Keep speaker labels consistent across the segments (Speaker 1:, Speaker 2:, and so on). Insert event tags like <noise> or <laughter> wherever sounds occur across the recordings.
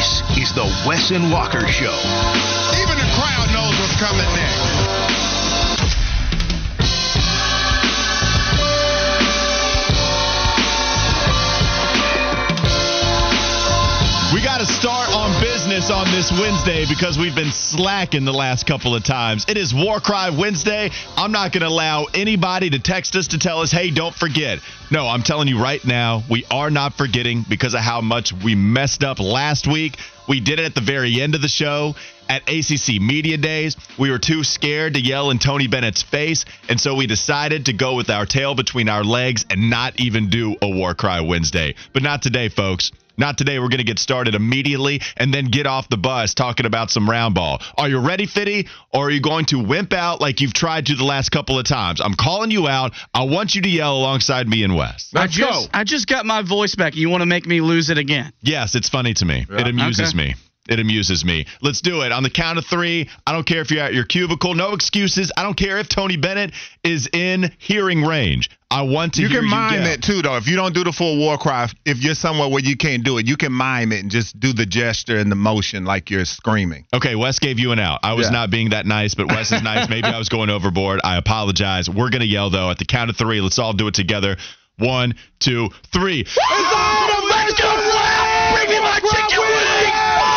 Speaker 1: This is the Wes and Walker Show.
Speaker 2: Even the crowd knows what's coming next.
Speaker 3: We got to start on business on this Wednesday because we've been slacking the last couple of times. It is War Cry Wednesday. I'm not going to allow anybody to text us to tell us, hey, don't forget. No, I'm telling you right now, we are not forgetting because of how much we messed up last week. We did it at the very end of the show at ACC Media Days. We were too scared to yell in Tony Bennett's face, and so we decided to go with our tail between our legs and not even do a War Cry Wednesday. But not today, folks. Not today. We're going to get started immediately and then get off the bus talking about some round ball. Are you ready, Fitty? Or are you going to wimp out like you've tried to the last couple of times? I'm calling you out. I want you to yell alongside me and Wes.
Speaker 4: I just, I just got my voice back. You want to make me lose it again?
Speaker 3: Yes, it's funny to me. It amuses
Speaker 4: Okay.
Speaker 3: me. It amuses me. Let's do it. On the count of three, I don't care if you're at your cubicle. No excuses. I don't care if Tony Bennett is in hearing range. I want to
Speaker 2: You
Speaker 3: hear
Speaker 2: can mime
Speaker 3: yell.
Speaker 2: it too, though. If you don't do the full war cry, if you're somewhere where you can't do it, you can mime it and just do the gesture and the motion like you're screaming.
Speaker 3: Okay, Wes gave you an out. I was
Speaker 2: Yeah.
Speaker 3: not being that nice, but Wes is nice. Maybe I was going overboard. I apologize. We're going to yell, though, at the count of three. Let's all do it together. One, two, three. It's on American flag! Bring me my chicken wings!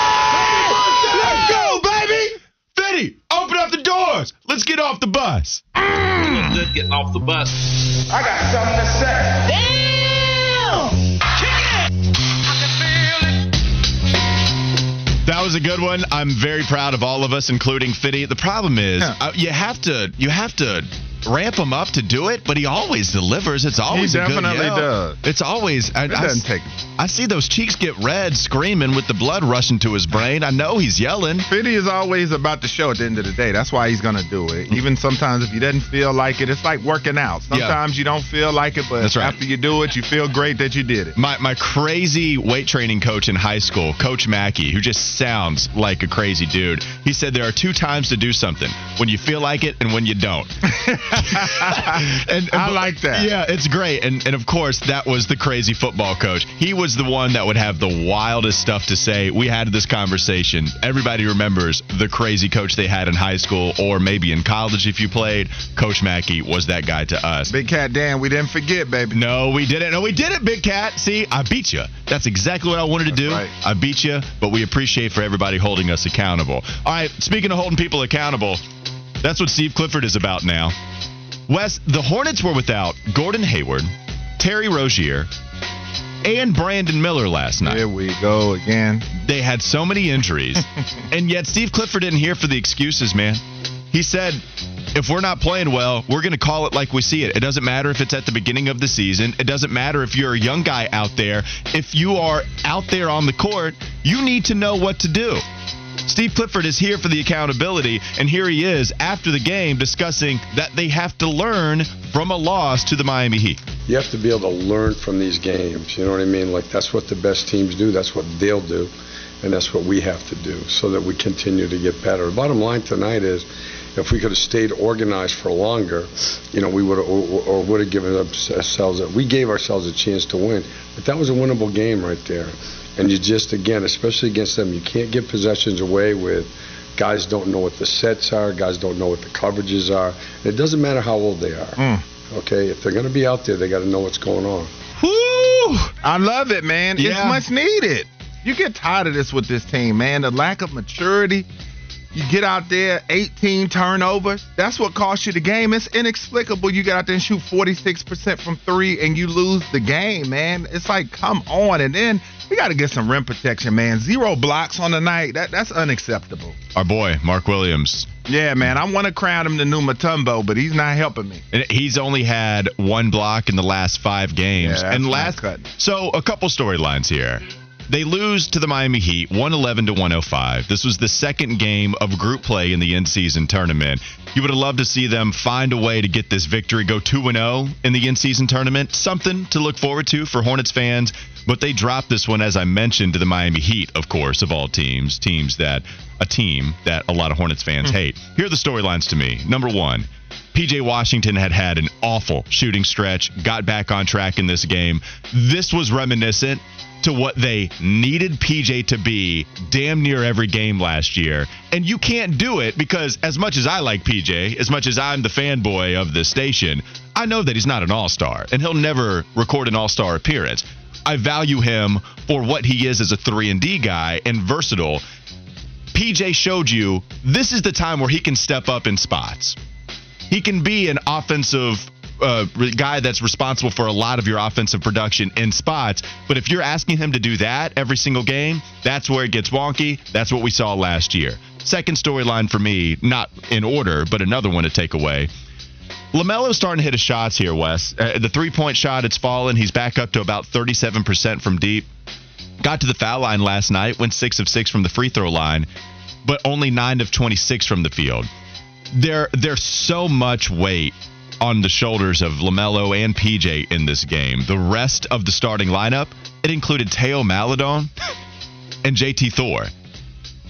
Speaker 3: Let's go, baby! Fitty, open up the doors. Let's get off the bus.
Speaker 5: look good getting off the bus.
Speaker 6: I got something to say. Damn! Kick it!
Speaker 3: That was a good one. I'm very proud of all of us, including Fitty. The problem is, uh, you have to you have to ramp him up to do it, but he always delivers. It's always a good
Speaker 2: definitely does.
Speaker 3: It's always. I,
Speaker 2: It
Speaker 3: I
Speaker 2: doesn't
Speaker 3: s-
Speaker 2: take.
Speaker 3: I see those cheeks get red, screaming with the blood rushing to his brain. I know he's yelling.
Speaker 2: Fitty is always about the show at the end of the day. That's why he's gonna do it. Mm. Even sometimes if he doesn't feel like it, it's like working out. Sometimes you don't feel like it, but
Speaker 3: right.
Speaker 2: after you do it, you feel great that you did it.
Speaker 3: My my crazy weight training coach in high school, Coach Mackey, who just sounds like a crazy dude. He said there are two times to do something: when you feel like it and when you don't. <laughs> <laughs> and,
Speaker 2: I like that.
Speaker 3: Yeah, it's great. And and of course, that was the crazy football coach. He was the one that would have the wildest stuff to say. We had this conversation. Everybody remembers the crazy coach they had in high school or maybe in college if you played. Coach Mackey was that guy to us.
Speaker 2: Big Cat Dan, we didn't forget, baby.
Speaker 3: No, we didn't. No, we did it, Big Cat. See, I beat you. That's exactly what I wanted to do.
Speaker 2: right.
Speaker 3: I beat you, but we appreciate for everybody holding us accountable. All right, speaking of holding people accountable, that's what Steve Clifford is about now. Wes, the Hornets were without Gordon Hayward, Terry Rozier, and Brandon Miller last night.
Speaker 2: Here we go again.
Speaker 3: They had so many injuries, <laughs> and yet Steve Clifford didn't hear for the excuses, man. He said, if we're not playing well, we're going to call it like we see it. It doesn't matter if it's at the beginning of the season. It doesn't matter if you're a young guy out there. If you are out there on the court, you need to know what to do. Steve Clifford is here for the accountability, and here he is after the game discussing that they have to learn from a loss to the Miami Heat.
Speaker 7: you have to be able to learn from these games. You know what I mean? Like that's what the best teams do. That's what they'll do, and that's what we have to do so that we continue to get better. The bottom line tonight is, if we could have stayed organized for longer, you know, we would have or, or would have given ourselves. A, we gave ourselves a chance to win, but that was a winnable game right there. And you just again, especially against them, you can't give possessions away with. Guys don't know what the sets are. Guys don't know what the coverages are. And it doesn't matter how old they are. Mm. Okay, if they're going to be out there, they got to know what's going on.
Speaker 2: Woo! I love it, man.
Speaker 3: Yeah.
Speaker 2: It's much needed. You get tired of this with this team, man. The lack of maturity. You get out there, 18 turnovers. That's what cost you the game. It's inexplicable. You get out there and shoot 46% from three and you lose the game, man. It's like, come on. And then we got to get some rim protection, man. Zero blocks on the night. That That's unacceptable.
Speaker 3: Our boy, Mark Williams,
Speaker 2: Yeah, man. I want to crown him the new Mutombo, but he's not helping me.
Speaker 3: And he's only had one block in the last five games.
Speaker 2: Yeah, that's
Speaker 3: and last, so a couple storylines here. They lose to the Miami Heat 111 to 105. This was the second game of group play in the in season tournament. You would have loved to see them find a way to get this victory, go 2 0 in the in season tournament. Something to look forward to for Hornets fans. But they dropped this one, as I mentioned, to the Miami Heat, of course, of all teams. Teams that, a team that a lot of Hornets fans hmm. hate. Here are the storylines to me. Number one, PJ Washington had had an awful shooting stretch, got back on track in this game. This was reminiscent to what they needed PJ to be damn near every game last year. And you can't do it because, as much as I like PJ, as much as I'm the fanboy of the station, I know that he's not an all star and he'll never record an all star appearance. I value him for what he is as a 3 and D guy and versatile. PJ showed you this is the time where he can step up in spots. He can be an offensive uh, guy that's responsible for a lot of your offensive production in spots. But if you're asking him to do that every single game, that's where it gets wonky. That's what we saw last year. Second storyline for me, not in order, but another one to take away. LaMelo's starting to hit his shots here, Wes. Uh, the three point shot, it's fallen. He's back up to about 37% from deep. Got to the foul line last night, went six of six from the free throw line, but only nine of 26 from the field. There, there's so much weight on the shoulders of LaMelo and PJ in this game. The rest of the starting lineup, it included Théo Maledon and JT Thor.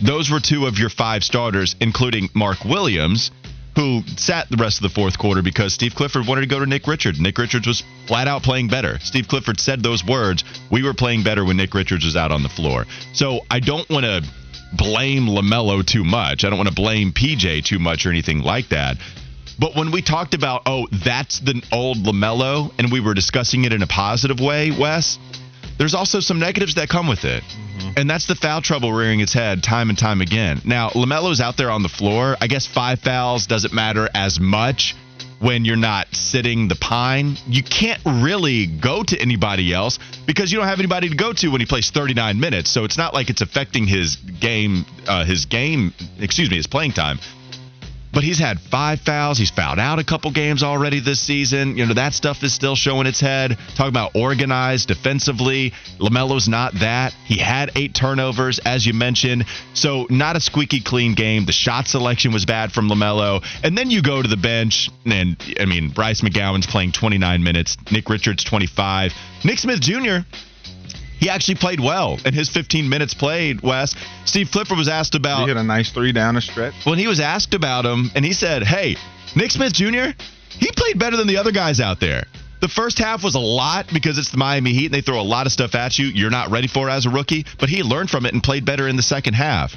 Speaker 3: Those were two of your five starters, including Mark Williams, who sat the rest of the fourth quarter because Steve Clifford wanted to go to Nick Richards. Nick Richards was flat out playing better. Steve Clifford said those words. We were playing better when Nick Richards was out on the floor. So I don't want to blame LaMelo too much. I don't want to blame PJ too much or anything like that. But when we talked about, oh, that's the old LaMelo, and we were discussing it in a positive way, Wes, there's also some negatives that come with it. Mm-hmm. And that's the foul trouble rearing its head time and time again. Now, LaMelo's out there on the floor. I guess five fouls doesn't matter as much when you're not sitting the pine. You can't really go to anybody else because you don't have anybody to go to when he plays 39 minutes. So it's not like it's affecting his game, uh, his game, excuse me, his playing time but he's had five fouls. He's fouled out a couple games already this season. You know, that stuff is still showing its head. Talk about organized defensively. LaMelo's not that. He had eight turnovers, as you mentioned. So, not a squeaky clean game. The shot selection was bad from LaMelo. And then you go to the bench, and I mean, Bryce McGowens playing 29 minutes, Nick Richards 25. Nick Smith Jr he actually played well in his 15 minutes played. Wes Steve Clifford was asked about.
Speaker 2: He hit a nice three down the stretch.
Speaker 3: When he was asked about him, and he said, "Hey, Nick Smith Jr. He played better than the other guys out there." The first half was a lot because it's the Miami Heat and they throw a lot of stuff at you you're not ready for as a rookie, but he learned from it and played better in the second half.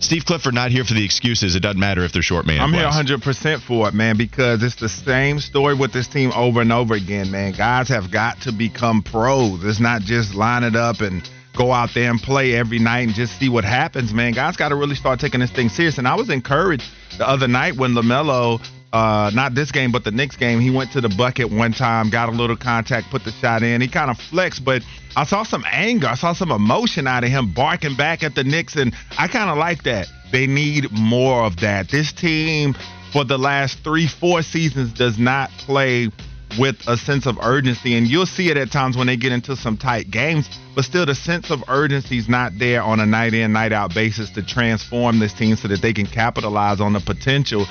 Speaker 3: Steve Clifford not here for the excuses. It doesn't matter if they're short man.
Speaker 2: I'm here 100% for it, man, because it's the same story with this team over and over again, man. Guys have got to become pros. It's not just line it up and go out there and play every night and just see what happens, man. Guys got to really start taking this thing serious. And I was encouraged the other night when LaMelo uh, not this game, but the next game, he went to the bucket one time, got a little contact, put the shot in. He kind of flexed, but I saw some anger. I saw some emotion out of him barking back at the Knicks, and I kind of like that. They need more of that. This team, for the last three, four seasons, does not play with a sense of urgency, and you'll see it at times when they get into some tight games. But still, the sense of urgency is not there on a night in, night out basis to transform this team so that they can capitalize on the potential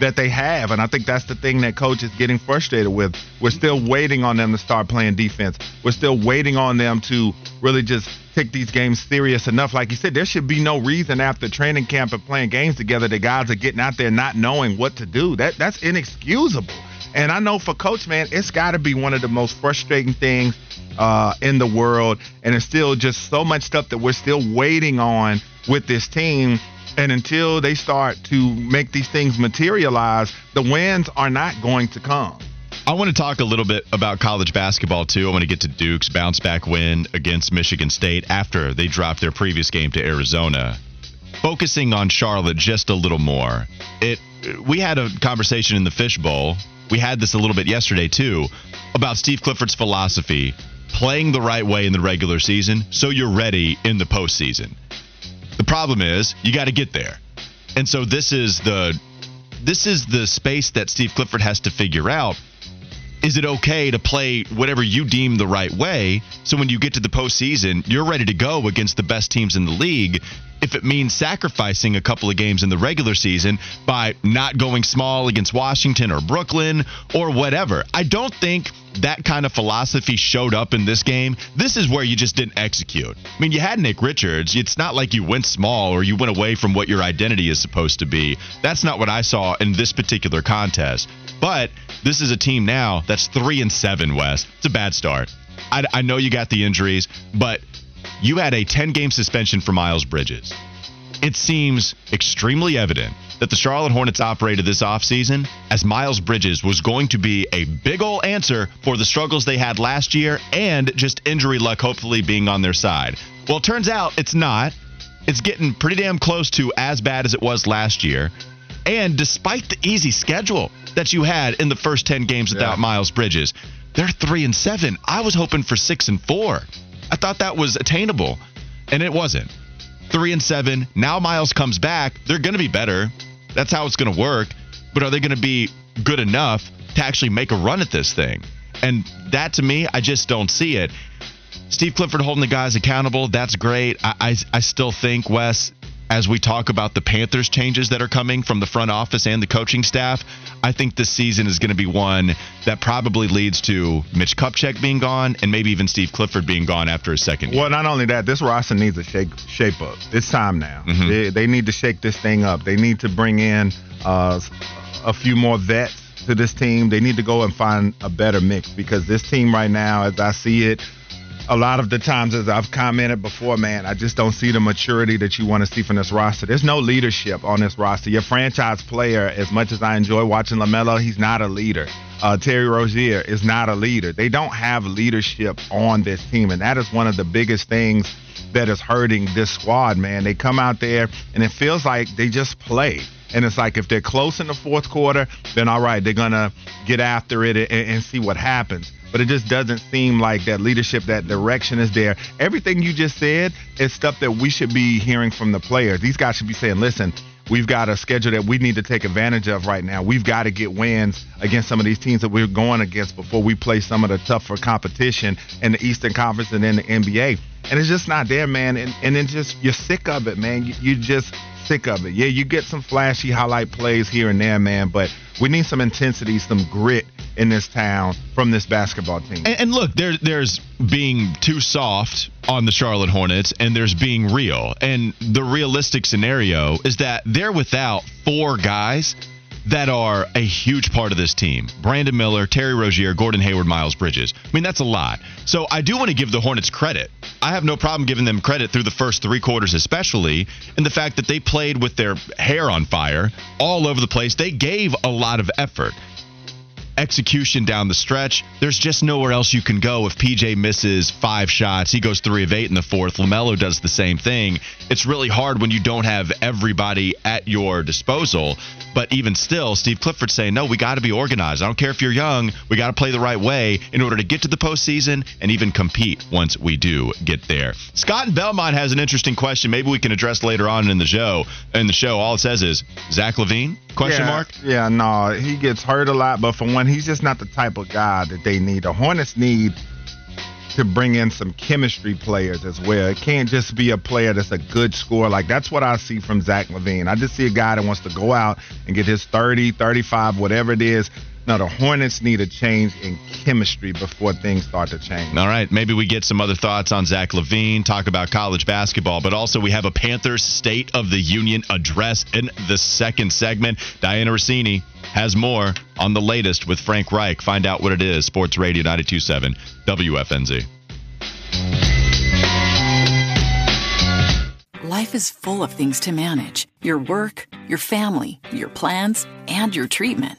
Speaker 2: that they have. And I think that's the thing that coach is getting frustrated with. We're still waiting on them to start playing defense. We're still waiting on them to really just take these games serious enough. Like you said, there should be no reason after training camp and playing games together that guys are getting out there not knowing what to do. That that's inexcusable. And I know for coach, man, it's got to be one of the most frustrating things uh, in the world. And it's still just so much stuff that we're still waiting on with this team and until they start to make these things materialize, the wins are not going to come.
Speaker 3: I want to talk a little bit about college basketball too. I want to get to Duke's bounce back win against Michigan State after they dropped their previous game to Arizona. Focusing on Charlotte just a little more. It we had a conversation in the fishbowl. We had this a little bit yesterday too about Steve Clifford's philosophy, playing the right way in the regular season so you're ready in the postseason. The problem is you got to get there. And so this is the this is the space that Steve Clifford has to figure out. is it okay to play whatever you deem the right way? So when you get to the postseason, you're ready to go against the best teams in the league. If it means sacrificing a couple of games in the regular season by not going small against Washington or Brooklyn or whatever, I don't think that kind of philosophy showed up in this game. This is where you just didn't execute. I mean, you had Nick Richards. It's not like you went small or you went away from what your identity is supposed to be. That's not what I saw in this particular contest. But this is a team now that's three and seven. Wes. It's a bad start. I, I know you got the injuries, but you had a 10 game suspension for Miles Bridges. It seems extremely evident that the Charlotte Hornets operated this offseason as Miles Bridges was going to be a big ol' answer for the struggles they had last year and just injury luck hopefully being on their side. Well, it turns out it's not. It's getting pretty damn close to as bad as it was last year. And despite the easy schedule that you had in the first 10 games without yeah. Miles Bridges, they're 3 and 7. I was hoping for 6 and 4. I thought that was attainable, and it wasn't. 3 and 7. Now Miles comes back. They're going to be better. That's how it's going to work. But are they going to be good enough to actually make a run at this thing? And that to me, I just don't see it. Steve Clifford holding the guys accountable, that's great. I, I, I still think, Wes, as we talk about the Panthers changes that are coming from the front office and the coaching staff, I think this season is going to be one that probably leads to Mitch Kupchak being gone and maybe even Steve Clifford being gone after a second
Speaker 2: year. Well, not only that, this roster needs a shake shape up. It's time now. Mm-hmm. They, they, need to shake this thing up. They need to bring in uh, a few more vets to this team. They need to go and find a better mix because this team right now, as I see it, a lot of the times, as I've commented before, man, I just don't see the maturity that you want to see from this roster. There's no leadership on this roster. Your franchise player, as much as I enjoy watching LaMelo, he's not a leader. Uh, Terry Rozier is not a leader. They don't have leadership on this team, and that is one of the biggest things that is hurting this squad, man. They come out there, and it feels like they just play. And it's like if they're close in the fourth quarter, then all right, they're gonna get after it and, and see what happens but it just doesn't seem like that leadership, that direction is there. Everything you just said is stuff that we should be hearing from the players. These guys should be saying, listen, we've got a schedule that we need to take advantage of right now. We've got to get wins against some of these teams that we're going against before we play some of the tougher competition in the Eastern Conference and in the NBA. And it's just not there, man. And and then just you're sick of it, man. You, you just sick of it. Yeah, you get some flashy highlight plays here and there, man, but we need some intensity, some grit in this town from this basketball team.
Speaker 3: And, and look, there, there's being too soft on the Charlotte Hornets, and there's being real. And the realistic scenario is that they're without four guys that are a huge part of this team. Brandon Miller, Terry Rozier, Gordon Hayward, Miles Bridges. I mean, that's a lot. So I do want to give the Hornets credit. I have no problem giving them credit through the first three quarters, especially in the fact that they played with their hair on fire all over the place. They gave a lot of effort execution down the stretch. There's just nowhere else you can go if PJ misses five shots. He goes three of eight in the fourth. LaMelo does the same thing. It's really hard when you don't have everybody at your disposal. But even still, Steve Clifford saying, no, we got to be organized. I don't care if you're young. We got to play the right way in order to get to the postseason and even compete once we do get there. Scott in Belmont has an interesting question. Maybe we can address later on in the show. In the show, all it says is Zach LaVine? Question
Speaker 2: yeah,
Speaker 3: mark?
Speaker 2: Yeah, no, he gets hurt a lot, but for one, he's just not the type of guy that they need. The Hornets need to bring in some chemistry players as well. It can't just be a player that's a good scorer. Like that's what I see from Zach LaVine. I just see a guy that wants to go out and get his 30, 35, whatever it is, no, the Hornets need a change in chemistry before things start to change.
Speaker 3: All right. Maybe we get some other thoughts on Zach LaVine, talk about college basketball, but also we have a Panthers State of the Union address in the second segment. Dianna Russini has more on the latest with Frank Reich. Find out what it is. Sports Radio 927 WFNZ.
Speaker 8: Life is full of things to manage your work, your family, your plans, and your treatment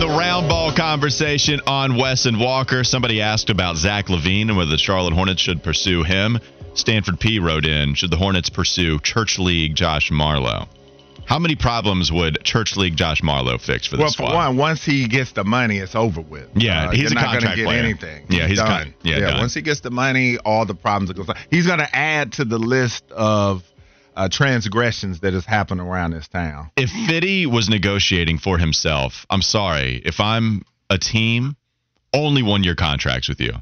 Speaker 3: The round ball conversation on Wes and Walker. Somebody asked about Zach LaVine and whether the Charlotte Hornets should pursue him. Stanford P wrote in Should the Hornets pursue Church League Josh Marlowe? How many problems would Church League Josh Marlowe fix for the
Speaker 2: Well,
Speaker 3: squad?
Speaker 2: for one, once he gets the money, it's over with.
Speaker 3: Yeah,
Speaker 2: Uh,
Speaker 3: he's
Speaker 2: not gonna
Speaker 3: contract
Speaker 2: get
Speaker 3: player.
Speaker 2: anything.
Speaker 3: Yeah, he's
Speaker 2: done.
Speaker 3: con- yeah, done.
Speaker 2: once he gets the money, all the problems are going. He's going to add to the list of uh, transgressions that has happened around this town.
Speaker 3: if Fitty was negotiating for himself, I'm sorry. If I'm a team, only one year contracts with you.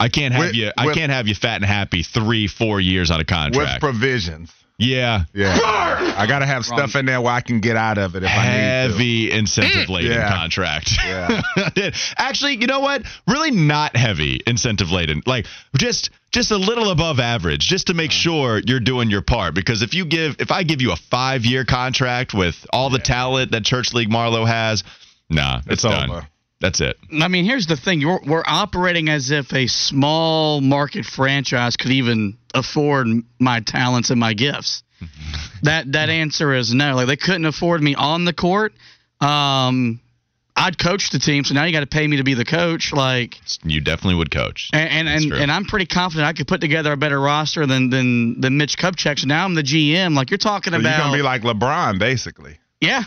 Speaker 3: I can't have
Speaker 2: With-
Speaker 3: you. I
Speaker 2: with-
Speaker 3: can't have you fat and happy three, four years on a contract With
Speaker 2: provisions.
Speaker 3: Yeah,
Speaker 2: Yeah. I got to have stuff in there where I can get out of it if I need
Speaker 3: heavy incentive laden
Speaker 2: Yeah.
Speaker 3: contract. <laughs>
Speaker 2: Yeah.
Speaker 3: Actually, you know what? Really not heavy incentive laden. Like just just a little above average, just to make mm-hmm. sure you're doing your part. Because if you give if I give you a five year contract with all the talent that Church League Marlowe has, nah, it's,
Speaker 2: It's
Speaker 3: done.
Speaker 2: over.
Speaker 3: That's it.
Speaker 4: I mean, here's the thing: we're, we're operating as if a small market franchise could even afford my talents and my gifts. <laughs> that that answer is no. Like they couldn't afford me on the court. Um, I'd coach the team, so now you got to pay me to be the coach. Like,
Speaker 3: You definitely would coach.
Speaker 4: and and
Speaker 3: That's
Speaker 4: and,
Speaker 3: true.
Speaker 4: and I'm pretty confident I could put together a better roster than than than Mitch Kupchak. So now I'm the GM. Like you're talking.
Speaker 2: So
Speaker 4: about,
Speaker 2: you're going to be like LeBron, basically.
Speaker 4: yeah.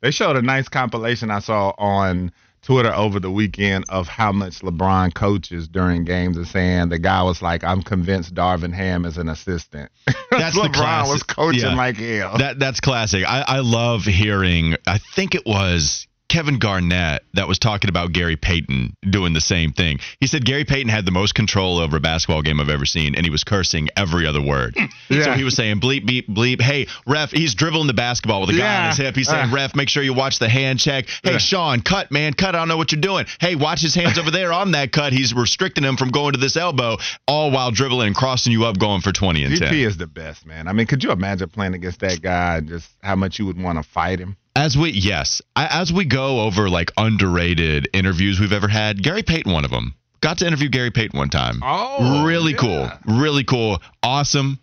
Speaker 2: They showed a nice compilation I saw on Twitter over the weekend of how much LeBron coaches during games and saying the guy was like, I'm convinced Darvin Ham is an assistant. <laughs>
Speaker 3: That's
Speaker 2: LeBron
Speaker 3: classic-
Speaker 2: was coaching
Speaker 3: yeah.
Speaker 2: like hell.
Speaker 3: That that's classic. I, I love hearing. I think it was Kevin Garnett that was talking about Gary Payton doing the same thing. He said Gary Payton had the most control over a basketball game I've ever seen, and he was cursing every other word. So
Speaker 2: Yeah.
Speaker 3: he was saying bleep beep bleep. Hey ref, he's dribbling the basketball with a guy on his hip. He's saying
Speaker 2: Uh.
Speaker 3: ref, make sure you watch the hand check. Hey
Speaker 2: Yeah.
Speaker 3: Sean, cut man, cut. I don't know what you're doing. Hey, watch his hands over there on that cut. He's restricting him from going to this elbow, all while dribbling and crossing you up, going for 20 and 10.
Speaker 2: GP is the best, man. I mean, could you imagine playing against that guy and just how much you would want to fight him?
Speaker 3: As we yes, as we go over like underrated interviews we've ever had, Gary Payton, one of them. Got to interview Gary Payton one time.
Speaker 2: Oh,
Speaker 3: really
Speaker 2: yeah.
Speaker 3: cool, really cool, awesome.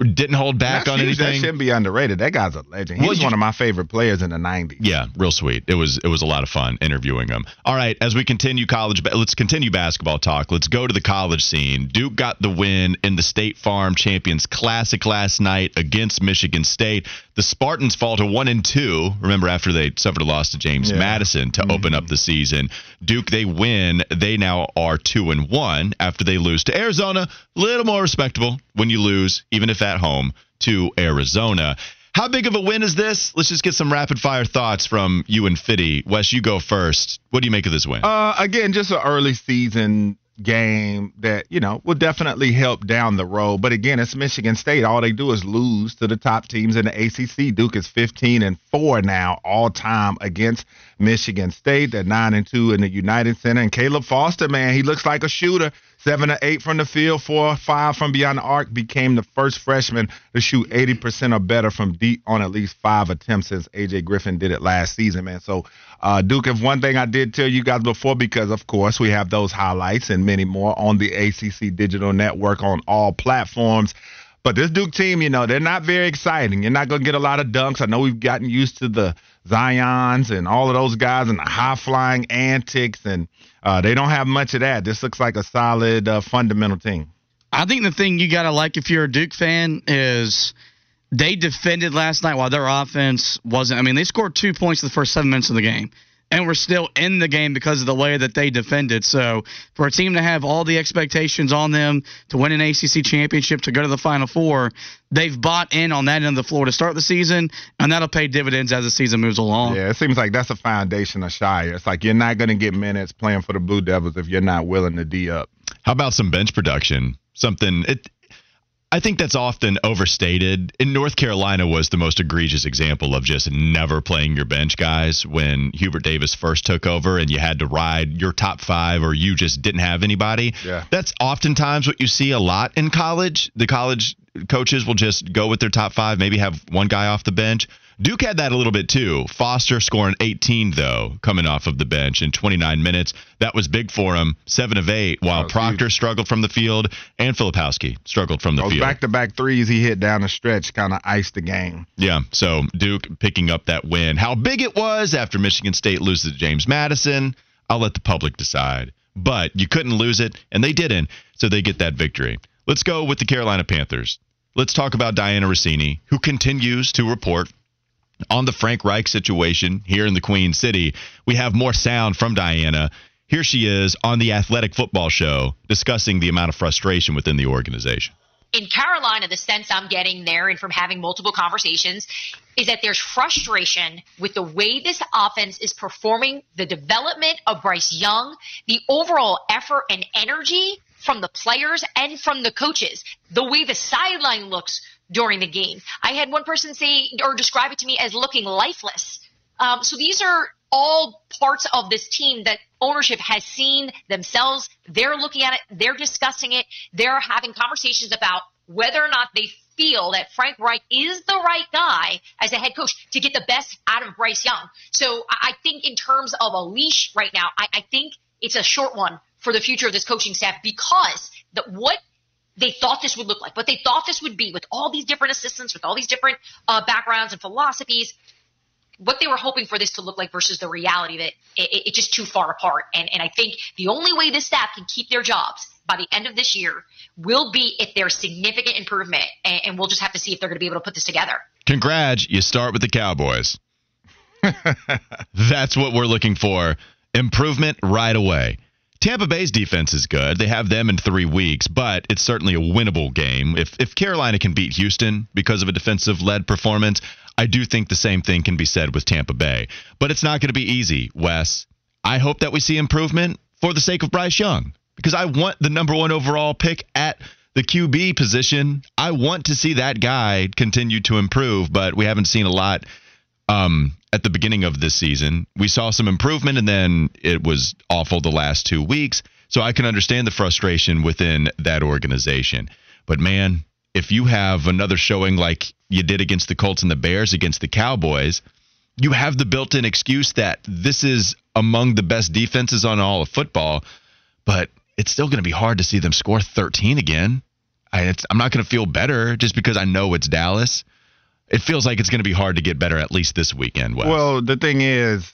Speaker 3: Didn't hold back
Speaker 2: That's
Speaker 3: on
Speaker 2: huge. That
Speaker 3: anything.
Speaker 2: shouldn't be underrated. That guy's a legend. He
Speaker 3: Well,
Speaker 2: was
Speaker 3: you-
Speaker 2: one of my favorite players in the '90s.
Speaker 3: Yeah, real sweet. It was it was a lot of fun interviewing him. All right, as we continue college, let's continue basketball talk. Let's go to the college scene. Duke got the win in the State Farm Champions Classic last night against Michigan State. The Spartans fall to one and two. Remember after they suffered a loss to James
Speaker 2: Yeah.
Speaker 3: Madison to mm-hmm. open up the season. Duke they win. They now are two and one after they lose to Arizona. A little more respectable when you lose, even if home to Arizona. How big of a win is this? Let's just get some rapid fire thoughts from you and Fitty. Wes, you go first. What do you make of this win?
Speaker 2: Uh, again, just an early season game that you know will definitely help down the road. But again, it's Michigan State. All they do is lose to the top teams in the ACC. Duke is 15 and four now all time against Michigan State. They're nine and two in the United Center. And Caleb Foster, man, he looks like a shooter. Seven or eight from the field, four or five from beyond the arc. Became the first freshman to shoot 80% or better from deep on at least five attempts since AJ Griffin did it last season, man. So, uh, Duke, if one thing I did tell you guys before, because of course we have those highlights and many more on the ACC Digital Network on all platforms. But this Duke team, you know, they're not very exciting. You're not going to get a lot of dunks. I know we've gotten used to the Zions and all of those guys and the high flying antics, and uh, they don't have much of that. This looks like a solid uh, fundamental team.
Speaker 4: I think the thing you got to like if you're a Duke fan is they defended last night while their offense wasn't. I mean, they scored two points in the first seven minutes of the game. and we're still in the game because of the way that they defended. So for a team to have all the expectations on them to win an ACC championship, to go to the Final Four, they've bought in on that end of the floor to start the season, and that'll pay dividends as the season moves along.
Speaker 2: Yeah, it seems like that's a foundation of Scheyer. It's like you're not going to get minutes playing for the Blue Devils if you're not willing to D up.
Speaker 3: How about some bench production? Something it I think that's often overstated. In North Carolina was the most egregious example of just never playing your bench guys when Hubert Davis first took over and you had to ride your top 5 or you just didn't have anybody.
Speaker 2: Yeah.
Speaker 3: That's oftentimes what you see a lot in college. The college coaches will just go with their top 5, maybe have one guy off the bench. Duke had that a little bit too. Foster scoring 18 though, coming off of the bench in 29 minutes. That was big for him. Seven of eight, while oh, Proctor huge. struggled from the field and Filipowski struggled from the field.
Speaker 2: Those
Speaker 3: field.
Speaker 2: Back-to-back threes he hit down the stretch kind of iced the game.
Speaker 3: Yeah, so Duke picking up that win. How big it was after Michigan State loses to James Madison, I'll let the public decide. But you couldn't lose it, and they didn't, so they get that victory. Let's go with the Carolina Panthers. Let's talk about Dianna Russini, who continues to report on the Frank Reich situation here in the Queen City. We have more sound from Dianna. Here she is on the Athletic Football Show discussing the amount of frustration within the organization.
Speaker 9: In Carolina, the sense I'm getting there and from having multiple conversations is that there's frustration with the way this offense is performing, the development of Bryce Young, the overall effort and energy from the players and from the coaches, the way the sideline looks during the game. I had one person say or describe it to me as looking lifeless. Um, so these are all parts of this team that ownership has seen themselves. They're looking at it. They're discussing it. They're having conversations about whether or not they feel that Frank Reich is the right guy as a head coach to get the best out of Bryce Young. So I think in terms of a leash right now, I, I think it's a short one for the future of this coaching staff because the, what they thought this would look like, what they thought this would be with all these different assistants, with all these different uh, backgrounds and philosophies, what they were hoping for this to look like versus the reality that it, it's just too far apart. And, and I think the only way this staff can keep their jobs by the end of this year will be if there's significant improvement. And, and we'll just have to see if they're going to be able to put this together.
Speaker 3: Congrats. You start with the Cowboys. <laughs> That's what we're looking for. Improvement right away. Tampa Bay's defense is good. They have them in three weeks, but it's certainly a winnable game. If if Carolina can beat Houston because of a defensive led performance, I do think the same thing can be said with Tampa Bay. But it's not going to be easy, Wes. I hope that we see improvement for the sake of Bryce Young because I want the number one overall pick at the QB position. I want to see that guy continue to improve, but we haven't seen a lot um, at the beginning of this season. We saw some improvement, and then it was awful the last two weeks. So I can understand the frustration within that organization. But man, if you have another showing like you did against the Colts and the Bears against the Cowboys, you have the built in excuse that this is among the best defenses on all of football, but it's still going to be hard to see them score 13 again. I, am not going to feel better just because I know it's Dallas it feels like it's going to be hard to get better at least this weekend. Wes.
Speaker 2: Well, the thing is,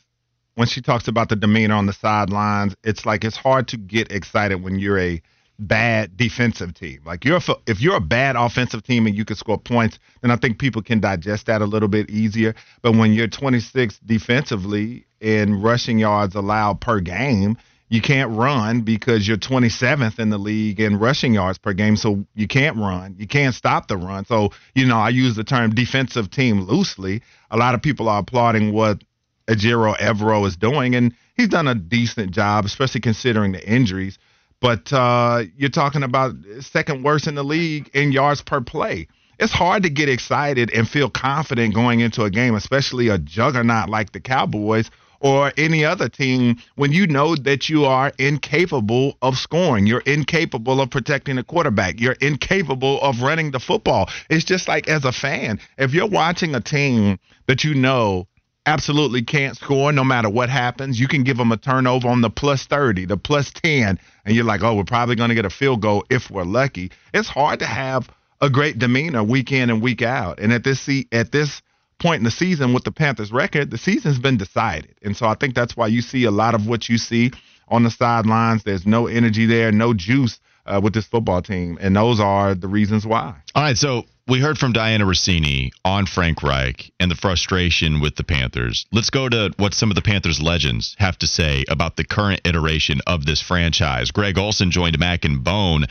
Speaker 2: when she talks about the demeanor on the sidelines, it's like it's hard to get excited when you're a bad defensive team. Like you're if you're a bad offensive team and you can score points, then I think people can digest that a little bit easier. But when you're 26 defensively in rushing yards allowed per game, you can't run because you're 27th in the league in rushing yards per game. So you can't run. You can't stop the run. So, you know, I use the term defensive team loosely. A lot of people are applauding what Ejiro Evero is doing, and he's done a decent job, especially considering the injuries. But uh, you're talking about second worst in the league in yards per play. It's hard to get excited and feel confident going into a game, especially a juggernaut like the Cowboys or any other team when you know that you are incapable of scoring. You're incapable of protecting the quarterback. You're incapable of running the football. It's just like as a fan, if you're watching a team that you know absolutely can't score no matter what happens, you can give them a turnover on the plus 30, the plus 10, and you're like, oh, we're probably going to get a field goal if we're lucky. It's hard to have a great demeanor week in and week out. And at this at this point in the season with the Panthers record, the season's been decided. And so I think that's why you see a lot of what you see on the sidelines. There's no energy there, no juice uh, with this football team, and those are the reasons why.
Speaker 3: All right, so we heard from Dianna Russini on Frank Reich and the frustration with the Panthers. Let's go to what some of the Panthers legends have to say about the current iteration of this franchise. Greg Olsen joined Mac and Bone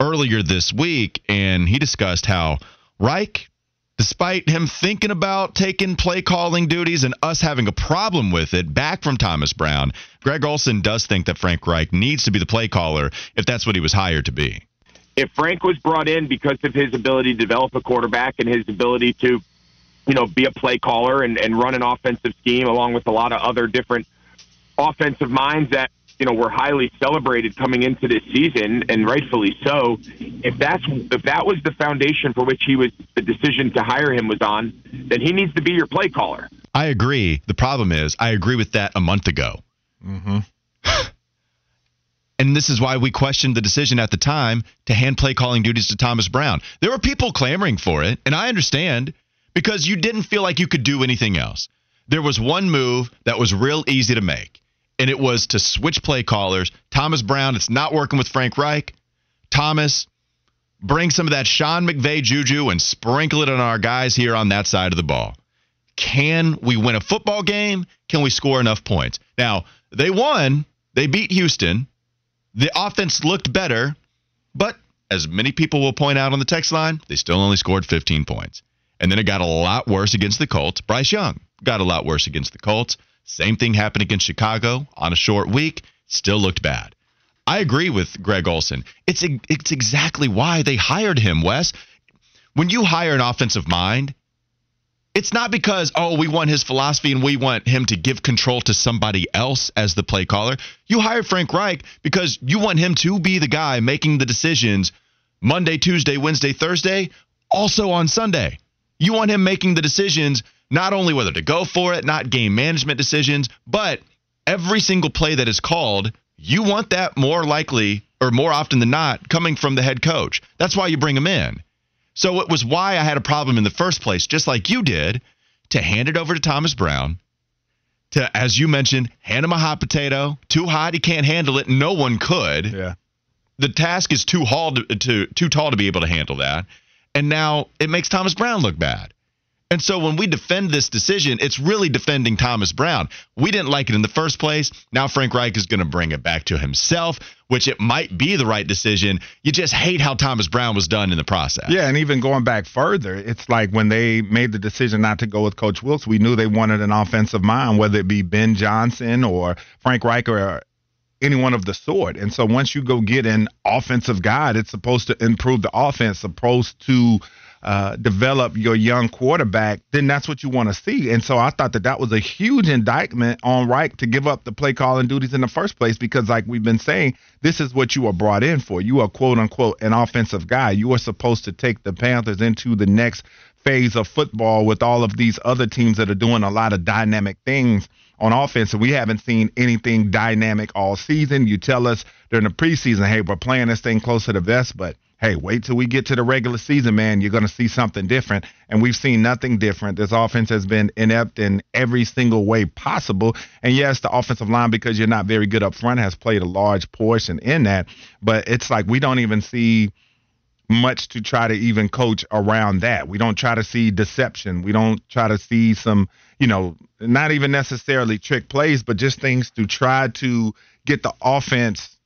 Speaker 3: earlier this week, and he discussed how Reich despite him thinking about taking play calling duties and us having a problem with it back from Thomas Brown, Greg Olsen does think that Frank Reich needs to be the play caller if that's what he was hired to be.
Speaker 10: If Frank was brought in because of his ability to develop a quarterback and his ability to, you know, be a play caller and, and run an offensive scheme along with a lot of other different offensive minds that you know were highly celebrated coming into this season, and rightfully so. If that's if that was the foundation for which he was the decision to hire him was on, then he needs to be your play caller.
Speaker 3: I agree. The problem is, I agree with that a month ago.
Speaker 2: Mm-hmm. <sighs>
Speaker 3: and this is why we questioned the decision at the time to hand play calling duties to Thomas Brown. There were people clamoring for it, and I understand because you didn't feel like you could do anything else. There was one move that was real easy to make and it was to switch play callers. Thomas Brown, it's not working with Frank Reich. Thomas, bring some of that Sean McVay juju and sprinkle it on our guys here on that side of the ball. Can we win a football game? Can we score enough points? Now, they won. They beat Houston. The offense looked better, but as many people will point out on the text line, they still only scored 15 points. And then it got a lot worse against the Colts. Bryce Young got a lot worse against the Colts. Same thing happened against Chicago on a short week. Still looked bad. I agree with Greg Olsen. It's it's exactly why they hired him, Wes. When you hire an offensive mind, it's not because oh we want his philosophy and we want him to give control to somebody else as the play caller. You hire Frank Reich because you want him to be the guy making the decisions Monday, Tuesday, Wednesday, Thursday, also on Sunday. You want him making the decisions not only whether to go for it, not game management decisions, but every single play that is called, you want that more likely or more often than not coming from the head coach. That's why you bring him in. So it was why I had a problem in the first place, just like you did, to hand it over to Thomas Brown. To, as you mentioned, hand him a hot potato. Too hot, he can't handle it. No one could.
Speaker 2: Yeah.
Speaker 3: The task is too, haul to, to, too tall to be able to handle that. And now it makes Thomas Brown look bad. And so when we defend this decision, it's really defending Thomas Brown. We didn't like it in the first place. Now Frank Reich is going to bring it back to himself, which it might be the right decision. You just hate how Thomas Brown was done in the process.
Speaker 2: Yeah, and even going back further, it's like when they made the decision not to go with Coach Wilks, we knew they wanted an offensive mind, whether it be Ben Johnson or Frank Reich or anyone of the sort. And so once you go get an offensive guy, it's supposed to improve the offense, supposed to uh, develop your young quarterback, then that's what you want to see. And so I thought that that was a huge indictment on Reich to give up the play calling duties in the first place because, like we've been saying, this is what you are brought in for. You are quote unquote an offensive guy. You are supposed to take the Panthers into the next phase of football with all of these other teams that are doing a lot of dynamic things on offense, and we haven't seen anything dynamic all season. You tell us during the preseason, hey, we're playing this thing close to the vest, but hey, wait till we get to the regular season, man. You're going to see something different. And we've seen nothing different. This offense has been inept in every single way possible. And yes, the offensive line, because you're not very good up front, has played a large portion in that. But it's like we don't even see much to try to even coach around that. We don't try to see deception. We don't try to see some, you know, not even necessarily trick plays, but just things to try to get the offense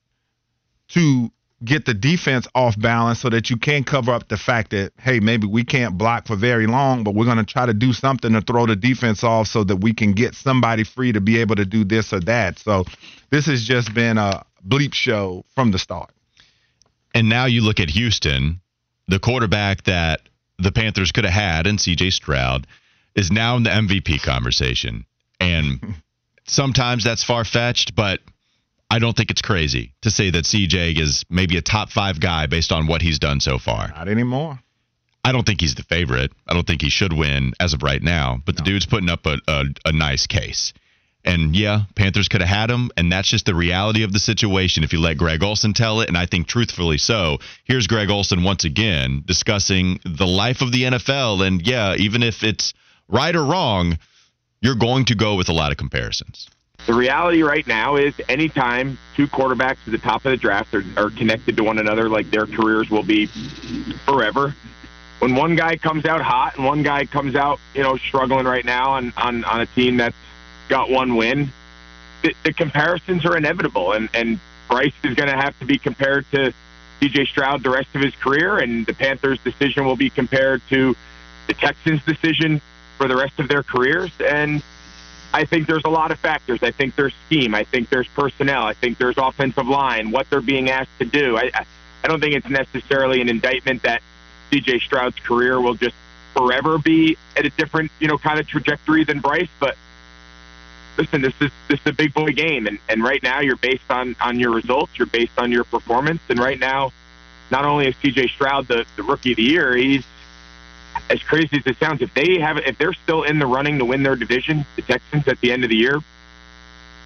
Speaker 2: to get the defense off balance so that you can cover up the fact that hey maybe we can't block for very long but we're going to try to do something to throw the defense off so that we can get somebody free to be able to do this or that. So this has just been a bleep show from the start.
Speaker 3: And now you look at Houston the quarterback that the Panthers could have had and CJ Stroud is now in the MVP conversation. And <laughs> sometimes that's far fetched but I don't think it's crazy to say that CJ is maybe a top five guy based on what he's done so far.
Speaker 2: Not anymore.
Speaker 3: I don't think he's the favorite. I don't think he should win as of right now. But no. the dude's putting up a, a, a nice case. And yeah, Panthers could have had him, and that's just the reality of the situation if you let Greg Olsen tell it, and I think truthfully so. Here's Greg Olsen once again discussing the life of the NFL, and yeah, even if it's right or wrong, you're going to go with a lot of comparisons.
Speaker 10: The reality right now is anytime two quarterbacks at the top of the draft are, are connected to one another, like their careers will be forever. When one guy comes out hot and one guy comes out, you know, struggling right now on on, on a team that's got one win, the, the comparisons are inevitable, and and Bryce is going to have to be compared to CJ Stroud the rest of his career, and the Panthers' decision will be compared to the Texans' decision for the rest of their careers, and I think there's a lot of factors. I think there's scheme. I think there's personnel. I think there's offensive line, what they're being asked to do. I, I don't think it's necessarily an indictment that C.J. Stroud's career will just forever be at a different, you know, kind of trajectory than Bryce. But listen, this is this is a big boy game, and and right now you're based on on your results. You're based on your performance, and right now, not only is C.J. Stroud the the rookie of the year, he's as crazy as it sounds, if they have, if they're still in the running to win their division, the Texans at the end of the year,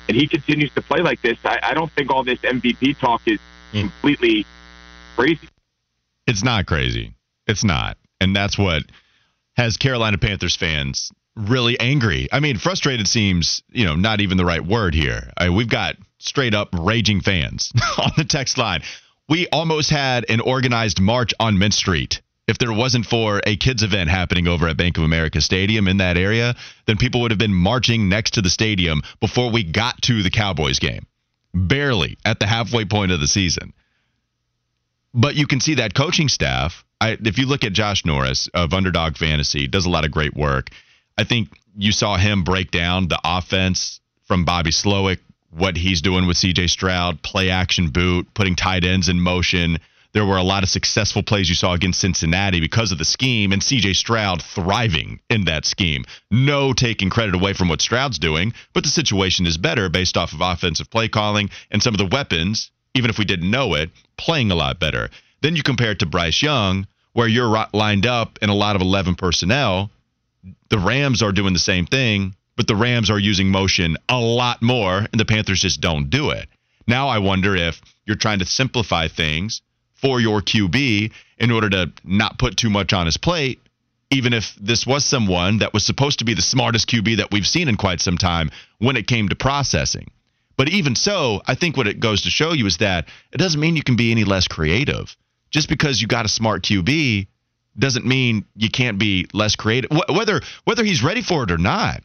Speaker 10: and he continues to play like this, I, I don't think all this MVP talk is hmm. completely crazy.
Speaker 3: It's not crazy. It's not, and that's what has Carolina Panthers fans really angry. I mean, frustrated seems, you know, not even the right word here. I, we've got straight up raging fans <laughs> on the text line. We almost had an organized march on Mint Street if there wasn't for a kids event happening over at Bank of America Stadium in that area, then people would have been marching next to the stadium before we got to the Cowboys game. Barely at the halfway point of the season. But you can see that coaching staff. I, if you look at Josh Norris of Underdog Fantasy, does a lot of great work. I think you saw him break down the offense from Bobby Slowik, what he's doing with CJ Stroud, play action boot, putting tight ends in motion, there were a lot of successful plays you saw against Cincinnati because of the scheme and CJ Stroud thriving in that scheme. No taking credit away from what Stroud's doing, but the situation is better based off of offensive play calling and some of the weapons, even if we didn't know it, playing a lot better. Then you compare it to Bryce Young, where you're lined up in a lot of 11 personnel. The Rams are doing the same thing, but the Rams are using motion a lot more, and the Panthers just don't do it. Now I wonder if you're trying to simplify things for your QB in order to not put too much on his plate, even if this was someone that was supposed to be the smartest QB that we've seen in quite some time when it came to processing. But even so, I think what it goes to show you is that it doesn't mean you can be any less creative. Just because you got a smart QB doesn't mean you can't be less creative. Whether whether he's ready for it or not,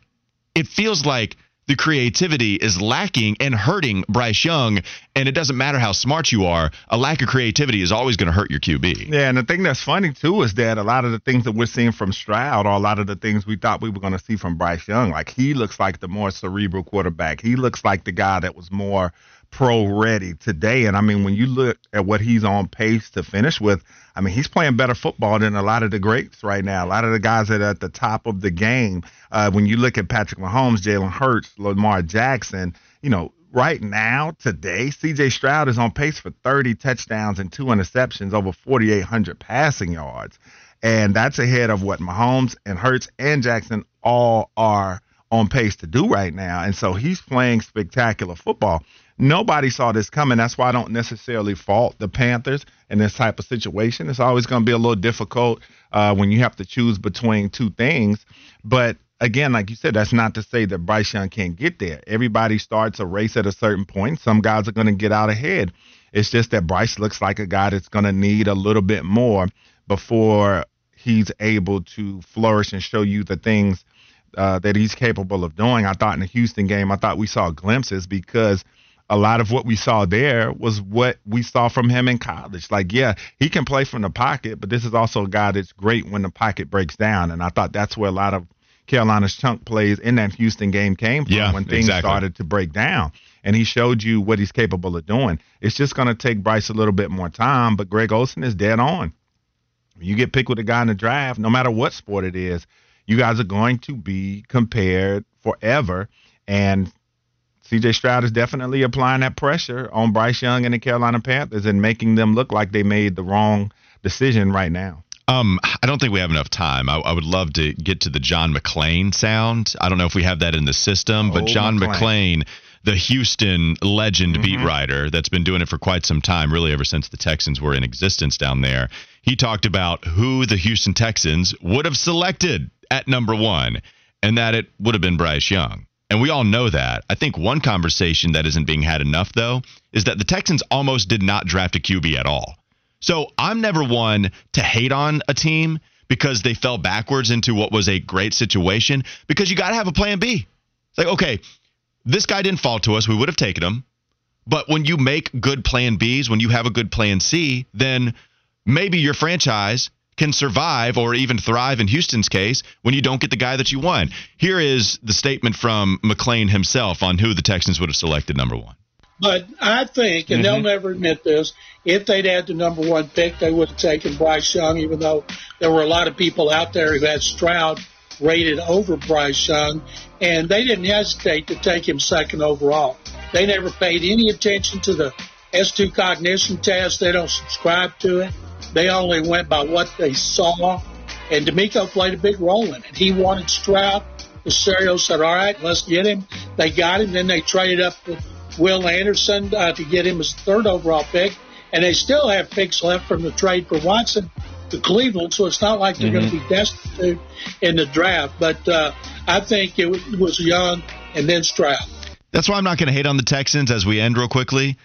Speaker 3: it feels like the creativity is lacking and hurting Bryce Young. And it doesn't matter how smart you are, a lack of creativity is always going to hurt your QB.
Speaker 2: Yeah, and the thing that's funny too is that a lot of the things that we're seeing from Stroud are a lot of the things we thought we were going to see from Bryce Young. Like he looks like the more cerebral quarterback. He looks like the guy that was more pro ready today. And I mean, when you look at what he's on pace to finish with, I mean, he's playing better football than a lot of the greats right now. A lot of the guys that are at the top of the game. Uh, when you look at Patrick Mahomes, Jalen Hurts, Lamar Jackson, you know, right now, today, CJ Stroud is on pace for 30 touchdowns and two interceptions, over 4,800 passing yards. And that's ahead of what Mahomes and Hurts and Jackson all are on pace to do right now. And so he's playing spectacular football. Nobody saw this coming. That's why I don't necessarily fault the Panthers in this type of situation. It's always going to be a little difficult uh, when you have to choose between two things. But again, like you said, that's not to say that Bryce Young can't get there. Everybody starts a race at a certain point. Some guys are going to get out ahead. It's just that Bryce looks like a guy that's going to need a little bit more before he's able to flourish and show you the things uh, that he's capable of doing. I thought in the Houston game, I thought we saw glimpses because – a lot of what we saw there was what we saw from him in college. Like, yeah, he can play from the pocket, but this is also a guy that's great when the pocket breaks down. And I thought that's where a lot of Carolina's chunk plays in that Houston game came from
Speaker 3: yeah,
Speaker 2: when things
Speaker 3: exactly.
Speaker 2: started to break down. And he showed you what he's capable of doing. It's just going to take Bryce a little bit more time, but Greg Olsen is dead on. You get picked with a guy in the draft, no matter what sport it is, you guys are going to be compared forever. And CJ Stroud is definitely applying that pressure on Bryce Young and the Carolina Panthers and making them look like they made the wrong decision right now.
Speaker 3: Um, I don't think we have enough time. I, I, would love to get to the John McClain sound. I don't know if we have that in the system, but oh, John McClain. McClain, the Houston legend mm-hmm. beat writer that's been doing it for quite some time, really ever since the Texans were in existence down there, he talked about who the Houston Texans would have selected at number one, and that it would have been Bryce Young and we all know that. I think one conversation that isn't being had enough, though, is that the Texans almost did not draft a QB at all. So I'm never one to hate on a team because they fell backwards into what was a great situation because you got to have a plan B. It's like, okay, this guy didn't fall to us. We would have taken him. But when you make good plan Bs, when you have a good plan C, then maybe your franchise can survive or even thrive in Houston's case when you don't get the guy that you want. Here is the statement from McClain himself on who the Texans would have selected number one.
Speaker 11: But I think, and mm-hmm. they'll never admit this, if they'd had the number one pick, they would have taken Bryce Young, even though there were a lot of people out there who had Stroud rated over Bryce Young, and they didn't hesitate to take him second overall. They never paid any attention to the S2 cognition test. They don't subscribe to it. They only went by what they saw. And DeMeco played a big role in it. He wanted Stroud. Caserio said, all right, let's get him. They got him. Then they traded up with Will Anderson uh, to get him as third overall pick. And they still have picks left from the trade for Watson to Cleveland. So it's not like they're mm-hmm. going to be destitute in the draft. But uh, I think it was Young and then Stroud.
Speaker 3: That's why I'm not going to hate on the Texans as we end real quickly.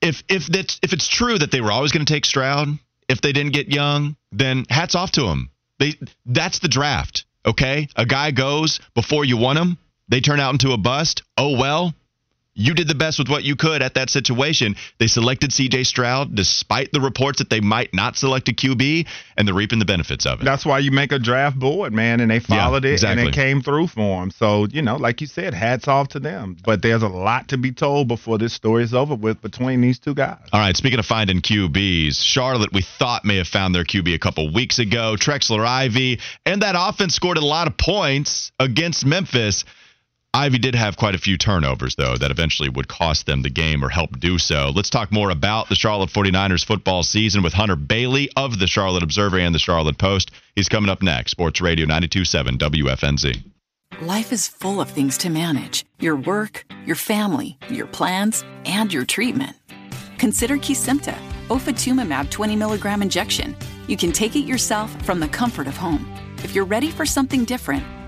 Speaker 3: If if that's if it's true that they were always going to take Stroud, if they didn't get Young, then hats off to them. They that's the draft. Okay, a guy goes before you want him. They turn out into a bust. Oh well, you did the best with what you could at that situation. They selected CJ Stroud despite the reports that they might not select a QB, and they're reaping the benefits of it.
Speaker 2: That's why you make a draft board, man, and they followed yeah, exactly. it and it came through for them. So, you know, like you said, hats off to them. But there's a lot to be told before this story is over with between these two guys.
Speaker 3: All right, speaking of finding QBs, Charlotte, we thought may have found their QB a couple weeks ago. Trexler Ivey, and that offense scored a lot of points against Memphis. Ivey did have quite a few turnovers, though, that eventually would cost them the game or help do so. Let's talk more about the Charlotte 49ers football season with Hunter Bailey of the Charlotte Observer and the Charlotte Post. He's coming up next. Sports Radio 927 WFNZ.
Speaker 8: Life is full of things to manage your work, your family, your plans, and your treatment. Consider Kesimpta, ofatumumab 20 milligram injection. You can take it yourself from the comfort of home. If you're ready for something different,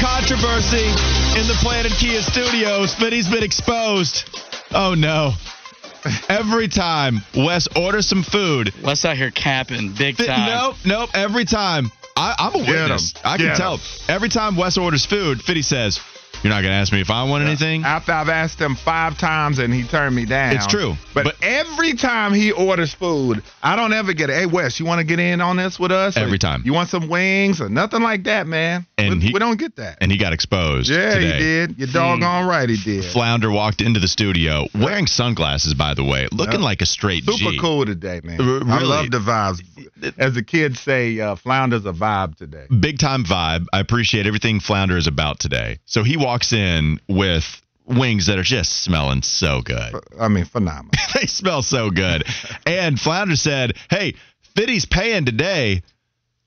Speaker 3: Controversy in the Planet Kia studios. Fitty's been exposed. Oh no. Every time Wes orders some food,
Speaker 4: Wes out here capping big time.
Speaker 3: Nope, nope. Every time I, am a witness. I can Get tell. Him. Every time Wes orders food, Fitty says, you're not going to ask me if I want anything?
Speaker 2: After I've asked him five times and he turned me down.
Speaker 3: It's true.
Speaker 2: But, but every time he orders food, I don't ever get it. Hey, Wes, you want to get in on this with us?
Speaker 3: Every or time.
Speaker 2: You want some wings or nothing like that, man? And we, he, we don't get that.
Speaker 3: And he got exposed.
Speaker 2: Yeah,
Speaker 3: today.
Speaker 2: he did. You're doggone hmm. right, he did.
Speaker 3: Flounder walked into the studio wearing sunglasses, by the way, looking yep. like a straight
Speaker 2: Super
Speaker 3: G.
Speaker 2: cool today, man. R- really? I love the vibes. As the kids say, uh, Flounder's a vibe today.
Speaker 3: Big time vibe. I appreciate everything Flounder is about today. So he walks in with wings that are just smelling so good.
Speaker 2: I mean, phenomenal. <laughs>
Speaker 3: they smell so good. and Flounder said, "Hey, Fitty's paying today."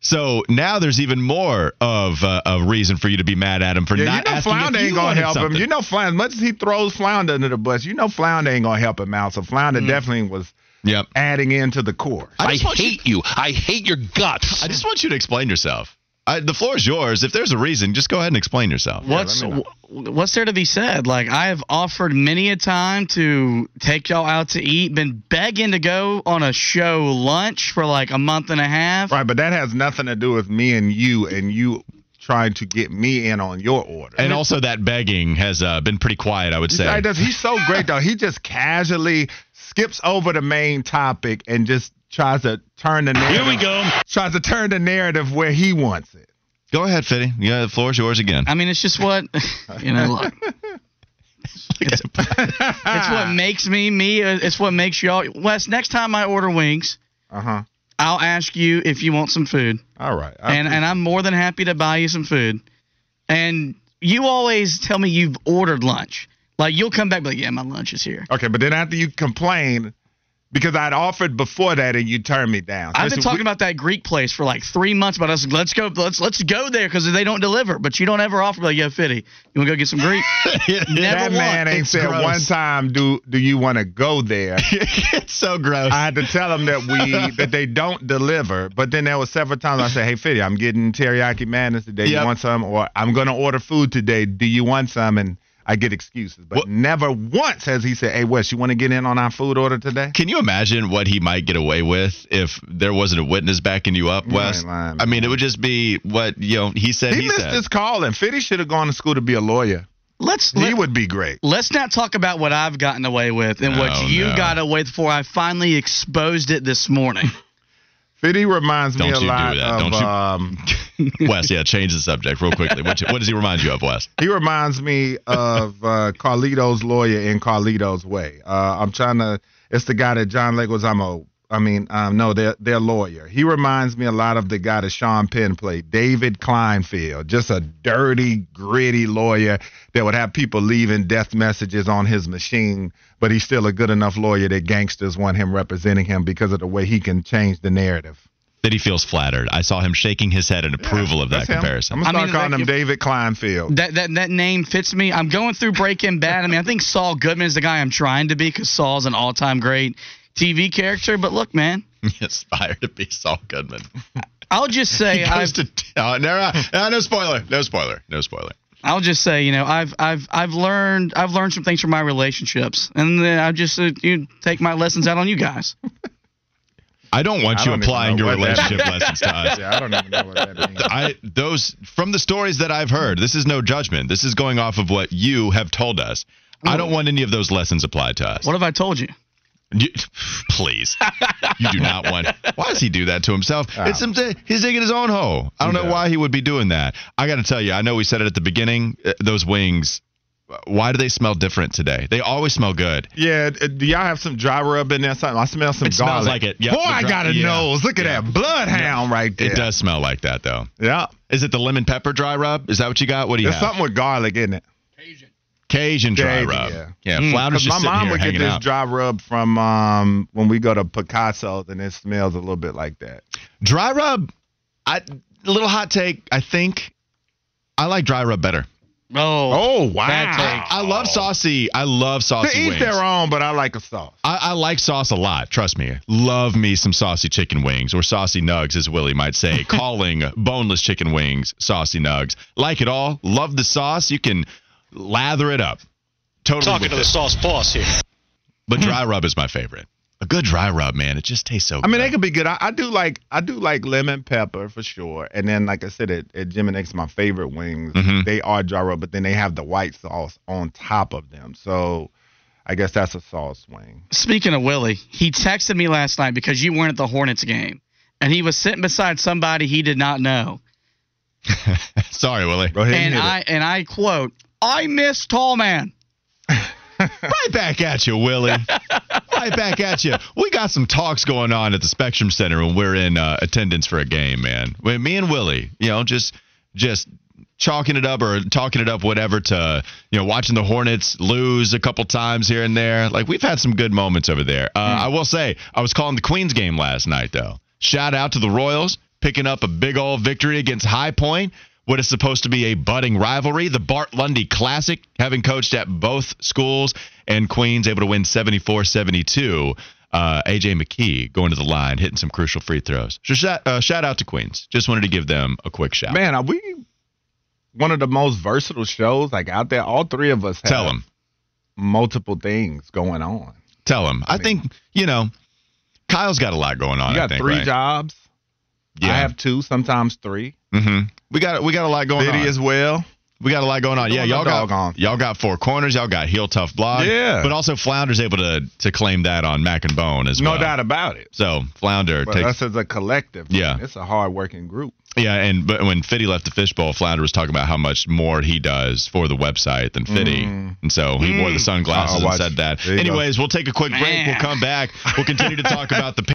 Speaker 3: So now there's even more of uh, a reason for you to be mad at him for
Speaker 2: yeah,
Speaker 3: not
Speaker 2: you know
Speaker 3: asking
Speaker 2: Flounder
Speaker 3: if
Speaker 2: ain't gonna help
Speaker 3: something.
Speaker 2: him. You know Flounder, much as he throws Flounder under the bus, you know Flounder ain't gonna help him out. So Flounder mm. definitely was
Speaker 3: yep.
Speaker 2: adding into the course.
Speaker 5: I, I hate you. you. I hate your guts.
Speaker 3: I just want you to explain yourself. I, the floor is yours. If there's a reason, just go ahead and explain yourself.
Speaker 4: What's yeah, what's there to be said? Like I have offered many a time to take y'all out to eat, been begging to go on a show lunch for like a month and a half.
Speaker 2: Right, but that has nothing to do with me and you and you trying to get me in on your order.
Speaker 3: And also that begging has uh, been pretty quiet, I would say.
Speaker 2: He's so great though. He just casually skips over the main topic and just tries to turn the narrative.
Speaker 5: Here we go.
Speaker 2: Tries to turn the narrative where he wants it.
Speaker 3: Go ahead, Fitty. Yeah, the floor is yours again.
Speaker 4: I mean, it's just what <laughs> you know. Look, it's, it's what makes me me. It's what makes y'all. Wes, next time I order wings,
Speaker 2: Uh huh.
Speaker 4: I'll ask you if you want some food.
Speaker 2: All right. I
Speaker 4: and and I'm more than happy to buy you some food. And you always tell me you've ordered lunch. Like you'll come back and be like, yeah, my lunch is here.
Speaker 2: Okay, but then after you complain, because I'd offered before that and you turned me down.
Speaker 4: I've been talking about that Greek place for like three months. About us, let's go, let's let's go there because they don't deliver. But you don't ever offer like, yeah, Fitty, you want to go get some Greek? <laughs> Never
Speaker 2: that man ain't
Speaker 4: It's
Speaker 2: said
Speaker 4: gross.
Speaker 2: one time. Do do you want to go there? <laughs>
Speaker 3: it's so gross.
Speaker 2: I had to tell them that we <laughs> that they don't deliver. But then there was several times I said, "Hey, Fitty, I'm getting teriyaki madness today.
Speaker 3: Yep.
Speaker 2: You want some? Or I'm gonna order food today. Do you want some?" And I get excuses, but never once has he said, "Hey, Wes, you want to get in on our food order today?"
Speaker 3: Can you imagine what he might get away with if there wasn't a witness backing you up,
Speaker 2: You
Speaker 3: Wes?
Speaker 2: ain't lying,
Speaker 3: I mean, it would just be what you know. He said.
Speaker 2: He,
Speaker 3: He,
Speaker 2: missed
Speaker 3: said.
Speaker 2: his call, and Fitty should have gone to school to be a lawyer.
Speaker 4: Let's
Speaker 2: He
Speaker 4: let,
Speaker 2: would be great.
Speaker 4: let's not talk about what I've gotten away with and what
Speaker 3: Oh,
Speaker 4: you
Speaker 3: no.
Speaker 4: got away with before I finally exposed it this morning. <laughs>
Speaker 2: Fitty reminds me
Speaker 3: Don't
Speaker 2: a
Speaker 3: you do
Speaker 2: lot
Speaker 3: that.
Speaker 2: of.
Speaker 3: Don't you-
Speaker 2: Um, <laughs>
Speaker 3: Wes, yeah, change the subject real quickly. What, what does he remind you of, Wes?
Speaker 2: He reminds me of uh, Carlito's lawyer in Carlito's Way. Uh, I'm trying to. It's the guy that John Leguizamo. I mean, um, no, their their lawyer. He reminds me a lot of the guy that Sean Penn played, David Kleinfeld. Just a dirty, gritty lawyer that would have people leaving death messages on his machine, but he's still a good enough lawyer that gangsters want him representing him because of the way he can change the narrative.
Speaker 3: That he feels flattered. I saw him shaking his head in approval of that
Speaker 2: That's him.
Speaker 3: comparison.
Speaker 2: I'm gonna
Speaker 4: I
Speaker 2: start
Speaker 4: mean,
Speaker 2: calling
Speaker 4: like,
Speaker 2: him David Kleinfeld.
Speaker 4: That that that name fits me. I'm going through Breaking Bad. I mean, I think Saul Goodman is the guy I'm trying to be because Saul's an all-time great TV character. But look, man, <laughs>
Speaker 3: He aspired to be Saul Goodman. <laughs>
Speaker 4: I'll just say
Speaker 3: He
Speaker 4: I've,
Speaker 3: goes to oh, no, no, no spoiler, no spoiler, no spoiler.
Speaker 4: I'll just say, you know, I've I've I've learned I've learned some things from my relationships, and then I just uh, you take my lessons out on you guys. <laughs>
Speaker 3: I don't want
Speaker 2: I
Speaker 3: you
Speaker 2: don't
Speaker 3: applying your relationship lessons to us.
Speaker 2: Yeah, I don't even know what that means.
Speaker 3: I those from the stories that I've heard. This is no judgment. This is going off of what you have told us. I don't want any of those lessons applied to us.
Speaker 4: What have I told you?
Speaker 3: You, please, you do not want. Why does he do that to himself? It's him. He's digging his own hole. I don't know why he would be doing that. I got to tell you, I know we said it at the beginning. uh, Those wings. Why do they smell different today? They always smell good.
Speaker 2: Yeah, uh, do y'all have some dry rub in there? Something? I smell some
Speaker 3: It smells like it. Yep,
Speaker 2: Boy,
Speaker 3: the
Speaker 2: I got a
Speaker 3: yeah.
Speaker 2: nose. Look at
Speaker 3: Yeah.
Speaker 2: that bloodhound right there.
Speaker 3: It does smell like that though.
Speaker 2: Yeah.
Speaker 3: Is it the lemon pepper dry rub? Is that what you got? What do you
Speaker 2: There's
Speaker 3: have?
Speaker 2: something with garlic in it.
Speaker 3: Cajun dry
Speaker 2: Cajun,
Speaker 3: rub.
Speaker 2: yeah.
Speaker 3: Yeah,
Speaker 4: Mm,
Speaker 3: Flounder's
Speaker 2: 'Cause
Speaker 3: just
Speaker 2: my mom
Speaker 3: here
Speaker 2: would get this
Speaker 3: out.
Speaker 2: dry rub from um when we go to Picasso's and it smells a little bit like that.
Speaker 3: Dry rub, I little hot take. I think I like dry rub better.
Speaker 4: Oh,
Speaker 2: Oh wow.
Speaker 4: Bad take.
Speaker 3: I love saucy. I love
Speaker 2: To
Speaker 3: saucy
Speaker 2: each
Speaker 3: wings.
Speaker 2: their own, but I like a sauce.
Speaker 3: I, I like sauce a lot. Trust me. Love me some saucy chicken wings or saucy nugs, as Willie might say. <laughs> Calling boneless chicken wings saucy nugs. Like it all. Love the sauce. You can lather it up. Totally
Speaker 12: Talking
Speaker 3: with
Speaker 12: to the sauce boss here.
Speaker 3: But dry rub is my favorite. A good dry rub, man. It just tastes so good.
Speaker 2: I
Speaker 3: good.
Speaker 2: mean, they could be good. I, I do like I do like lemon pepper for sure. And then, like I said, at, at Jim and X, my favorite wings,
Speaker 3: Mhm.
Speaker 2: they are dry rub, but then they have the white sauce on top of them. So I guess that's a sauce wing.
Speaker 4: Speaking of Willie, he texted me last night because you weren't at the Hornets game, and he was sitting beside somebody he did not know. <laughs>
Speaker 3: Sorry, Willie.
Speaker 2: Go ahead and,
Speaker 4: And
Speaker 2: hit
Speaker 4: I and I quote, "I miss Tall Man." <laughs>
Speaker 3: right back at you, Willie. right back at you. We got some talks going on at the Spectrum Center when we're in uh, attendance for a game, man. Me and Willie, you know, just just chalking it up or talking it up, whatever, to you know, watching the Hornets lose a couple times here and there. Like we've had some good moments over there. Uh, I will say, I was calling the Queens game last night, though. Shout out to the Royals picking up a big old victory against High Point. What is supposed to be a budding rivalry, the Bart Lundy Classic, having coached at both schools, and Queens able to win 74 72. Uh, AJ McKee going to the line, hitting some crucial free throws. So shout, uh, shout out to Queens. Just wanted to give them a quick shout.
Speaker 2: Man, are we one of the most versatile shows like out there? All three of us have
Speaker 3: Tell them.
Speaker 2: multiple things going on.
Speaker 3: Tell them. I, think, you know, Kyle's got a lot going on.
Speaker 2: You
Speaker 3: I
Speaker 2: got
Speaker 3: think,
Speaker 2: three
Speaker 3: right?
Speaker 2: jobs.
Speaker 3: Yeah.
Speaker 2: I have two, sometimes three.
Speaker 3: hmm We got we got a lot going
Speaker 2: Diddy
Speaker 3: on.
Speaker 2: as well.
Speaker 3: We got a lot going on. Yeah, y'all got
Speaker 2: on.
Speaker 3: y'all got four corners. Y'all got heel tough blog.
Speaker 2: Yeah.
Speaker 3: but also Flounder's able to to claim that on Mac and Bone as
Speaker 2: No
Speaker 3: well.
Speaker 2: No doubt about it.
Speaker 3: So Flounder
Speaker 2: But
Speaker 3: takes
Speaker 2: us as a collective,
Speaker 3: Yeah.
Speaker 2: it's a hard working group.
Speaker 3: Yeah, and but when Fitty left the fishbowl, Flounder was talking about how much more he does for the website than Fitty,
Speaker 2: Mm.
Speaker 3: and so he wore the sunglasses
Speaker 2: Uh-oh,
Speaker 3: and said that.
Speaker 2: There you go.
Speaker 3: Anyways, we'll take a quick break. We'll come back. We'll continue to talk about the. <laughs>